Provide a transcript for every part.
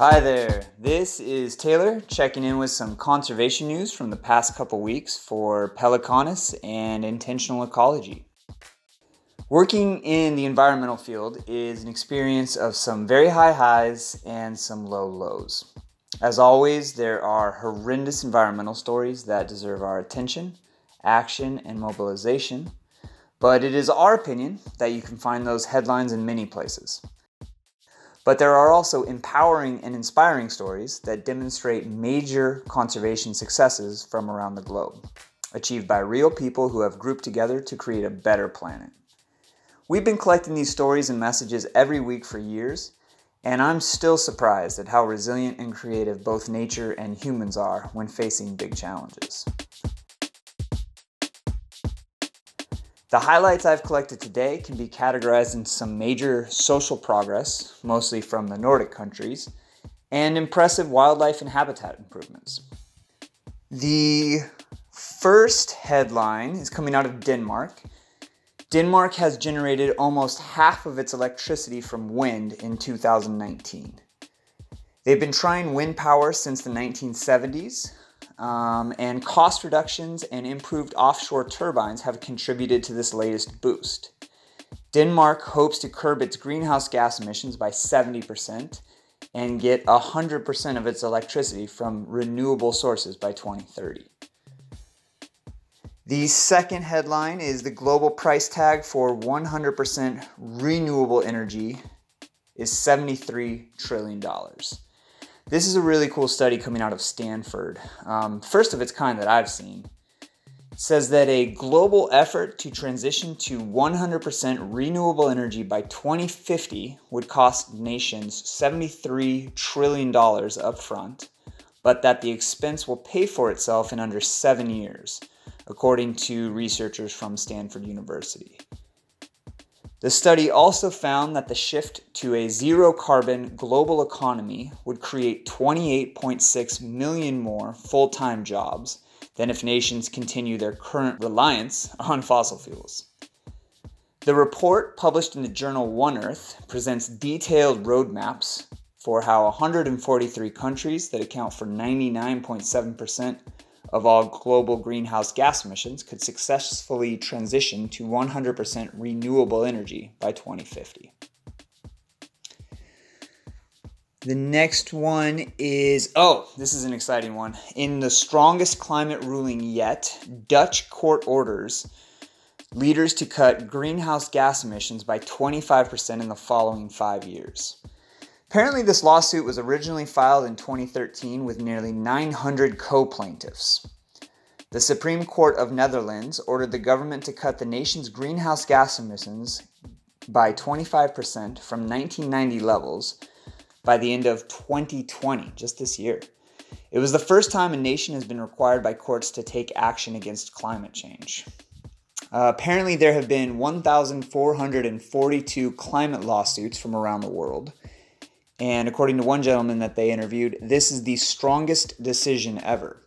Hi there, this is Taylor checking in with some conservation news from the past couple weeks for Pelicanus and intentional ecology. Working in the environmental field is an experience of some very high highs and some low lows. As always, there are horrendous environmental stories that deserve our attention, action, and mobilization, but it is our opinion that you can find those headlines in many places. But there are also empowering and inspiring stories that demonstrate major conservation successes from around the globe, achieved by real people who have grouped together to create a better planet. We've been collecting these stories and messages every week for years, and I'm still surprised at how resilient and creative both nature and humans are when facing big challenges. The highlights I've collected today can be categorized in some major social progress, mostly from the Nordic countries, and impressive wildlife and habitat improvements. The first headline is coming out of Denmark. Denmark has generated almost half of its electricity from wind in 2019. They've been trying wind power since the 1970s, um, and cost reductions and improved offshore turbines have contributed to this latest boost. Denmark hopes to curb its greenhouse gas emissions by 70% and get 100% of its electricity from renewable sources by 2030. The second headline is the global price tag for 100% renewable energy is $73 trillion. This is a really cool study coming out of Stanford, um, first of its kind that I've seen. It says that a global effort to transition to 100% renewable energy by 2050 would cost nations $73 trillion upfront, but that the expense will pay for itself in under seven years, according to researchers from Stanford University. The study also found that the shift to a zero carbon global economy would create 28.6 million more full time jobs than if nations continue their current reliance on fossil fuels. The report, published in the journal One Earth, presents detailed roadmaps for how 143 countries that account for 99.7% of all global greenhouse gas emissions could successfully transition to 100% renewable energy by 2050. The next one is oh, this is an exciting one. In the strongest climate ruling yet, Dutch court orders leaders to cut greenhouse gas emissions by 25% in the following five years. Apparently, this lawsuit was originally filed in 2013 with nearly 900 co plaintiffs. The Supreme Court of Netherlands ordered the government to cut the nation's greenhouse gas emissions by 25% from 1990 levels by the end of 2020, just this year. It was the first time a nation has been required by courts to take action against climate change. Uh, apparently, there have been 1,442 climate lawsuits from around the world. And according to one gentleman that they interviewed, this is the strongest decision ever.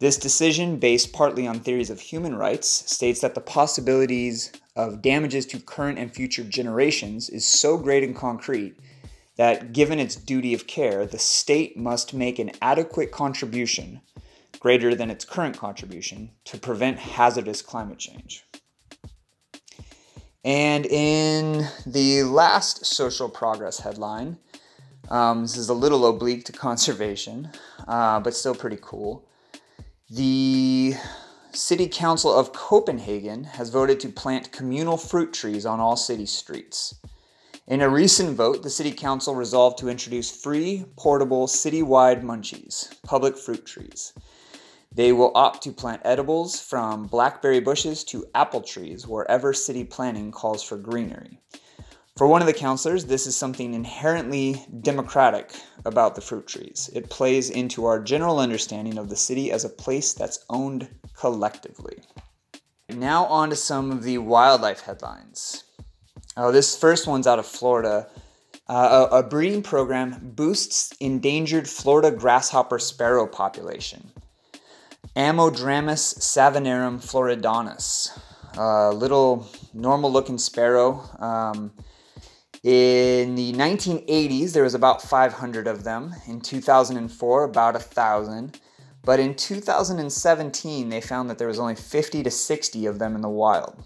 This decision, based partly on theories of human rights, states that the possibilities of damages to current and future generations is so great and concrete that, given its duty of care, the state must make an adequate contribution, greater than its current contribution, to prevent hazardous climate change. And in the last social progress headline, um, this is a little oblique to conservation, uh, but still pretty cool. The City Council of Copenhagen has voted to plant communal fruit trees on all city streets. In a recent vote, the City Council resolved to introduce free, portable, citywide munchies, public fruit trees. They will opt to plant edibles from blackberry bushes to apple trees wherever city planning calls for greenery. For one of the councilors, this is something inherently democratic about the fruit trees. It plays into our general understanding of the city as a place that's owned collectively. Now, on to some of the wildlife headlines. Oh, this first one's out of Florida. Uh, a, a breeding program boosts endangered Florida grasshopper sparrow population. Ammodramus savannarum floridanus, a little normal looking sparrow. Um, In the 1980s, there was about 500 of them. In 2004, about 1,000. But in 2017, they found that there was only 50 to 60 of them in the wild.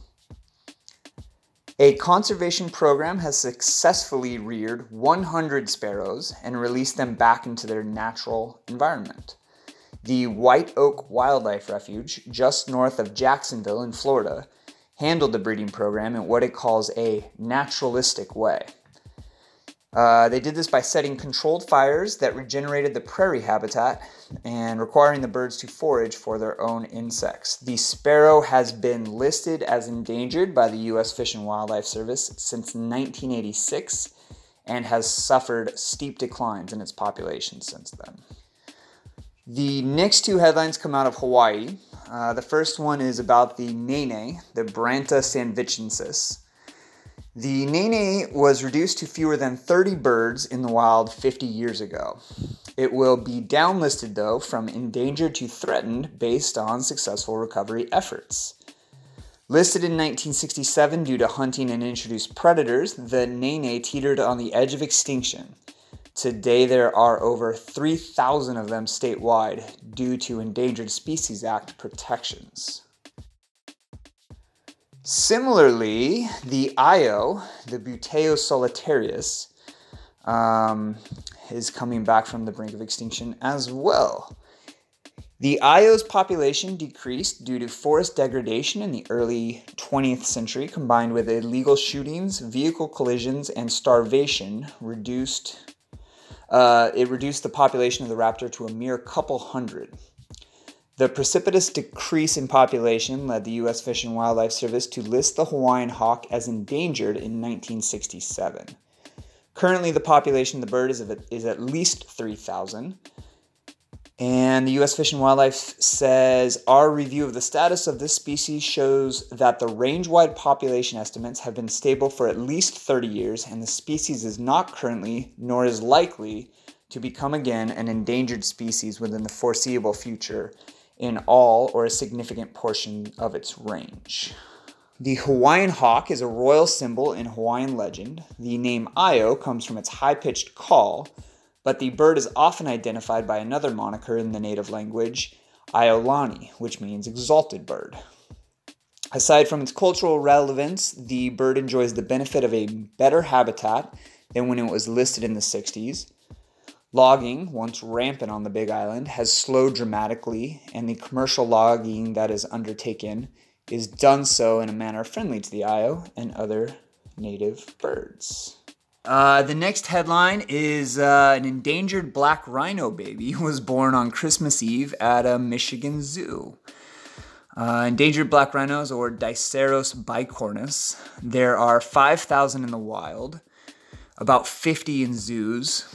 A conservation program has successfully reared 100 sparrows and released them back into their natural environment. The White Oak Wildlife Refuge, just north of Jacksonville in Florida, handled the breeding program in what it calls a naturalistic way. Uh, they did this by setting controlled fires that regenerated the prairie habitat and requiring the birds to forage for their own insects. The sparrow has been listed as endangered by the U.S. Fish and Wildlife Service since 1986 and has suffered steep declines in its population since then. The next two headlines come out of Hawaii. Uh, the first one is about the nene, the Branta sandvichensis. The nene was reduced to fewer than 30 birds in the wild 50 years ago. It will be downlisted, though, from endangered to threatened based on successful recovery efforts. Listed in 1967 due to hunting and introduced predators, the nene teetered on the edge of extinction. Today, there are over 3,000 of them statewide due to Endangered Species Act protections. Similarly, the Io, the Buteo solitarius, um, is coming back from the brink of extinction as well. The Io's population decreased due to forest degradation in the early 20th century, combined with illegal shootings, vehicle collisions, and starvation, reduced uh, it reduced the population of the raptor to a mere couple hundred. The precipitous decrease in population led the U.S. Fish and Wildlife Service to list the Hawaiian hawk as endangered in 1967. Currently, the population of the bird is, is at least 3,000. And the U.S. Fish and Wildlife says our review of the status of this species shows that the range wide population estimates have been stable for at least 30 years, and the species is not currently, nor is likely, to become again an endangered species within the foreseeable future in all or a significant portion of its range. The Hawaiian hawk is a royal symbol in Hawaiian legend. The name Io comes from its high pitched call but the bird is often identified by another moniker in the native language, Iolani, which means exalted bird. Aside from its cultural relevance, the bird enjoys the benefit of a better habitat than when it was listed in the 60s. Logging, once rampant on the Big Island, has slowed dramatically, and the commercial logging that is undertaken is done so in a manner friendly to the Io and other native birds. Uh, the next headline is uh, an endangered black rhino baby was born on Christmas Eve at a Michigan zoo. Uh, endangered black rhinos, or Diceros bicornis, there are 5,000 in the wild, about 50 in zoos.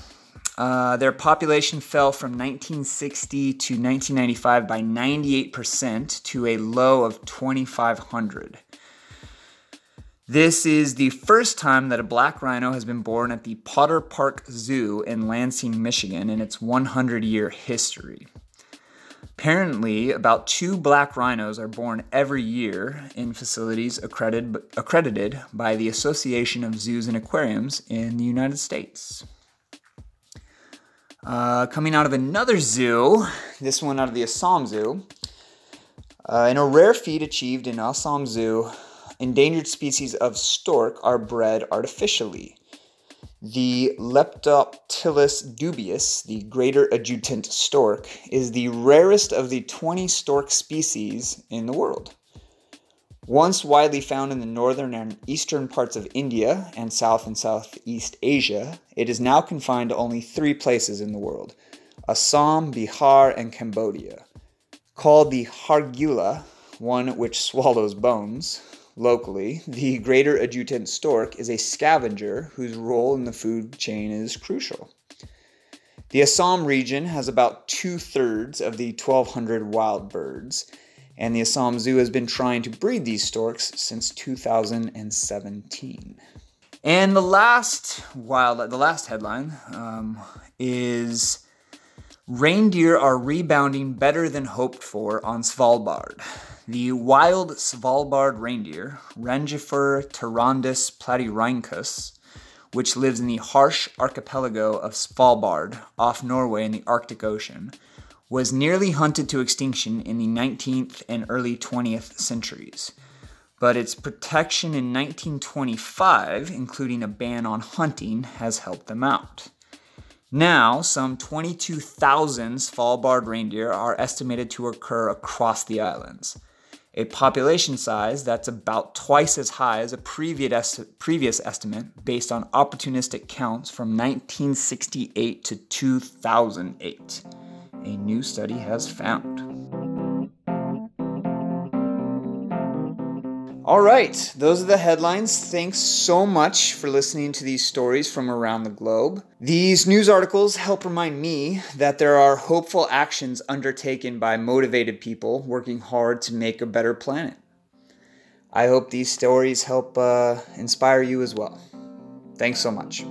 Uh, their population fell from 1960 to 1995 by 98% to a low of 2,500. This is the first time that a black rhino has been born at the Potter Park Zoo in Lansing, Michigan, in its 100 year history. Apparently, about two black rhinos are born every year in facilities accredited, accredited by the Association of Zoos and Aquariums in the United States. Uh, coming out of another zoo, this one out of the Assam Zoo, uh, in a rare feat achieved in Assam Zoo endangered species of stork are bred artificially. The Leptoptilos dubius, the greater adjutant stork, is the rarest of the 20 stork species in the world. Once widely found in the northern and eastern parts of India and South and Southeast Asia, it is now confined to only three places in the world Assam, Bihar, and Cambodia. Called the Hargila, one which swallows bones, locally, the greater adjutant stork is a scavenger whose role in the food chain is crucial. The Assam region has about two thirds of the 1,200 wild birds, and the Assam Zoo has been trying to breed these storks since 2017. And the last wild, the last headline um, is reindeer are rebounding better than hoped for on Svalbard. The wild Svalbard reindeer, Rangifer tarandus platyrhynchus, which lives in the harsh archipelago of Svalbard off Norway in the Arctic Ocean, was nearly hunted to extinction in the 19th and early 20th centuries. But its protection in 1925, including a ban on hunting, has helped them out. Now, some 22,000 Svalbard reindeer are estimated to occur across the islands, a population size that's about twice as high as a previous, previous estimate based on opportunistic counts from 1968 to 2008 a new study has found. All right, those are the headlines. Thanks so much for listening to these stories from around the globe. These news articles help remind me that there are hopeful actions undertaken by motivated people working hard to make a better planet. I hope these stories help uh, inspire you as well. Thanks so much.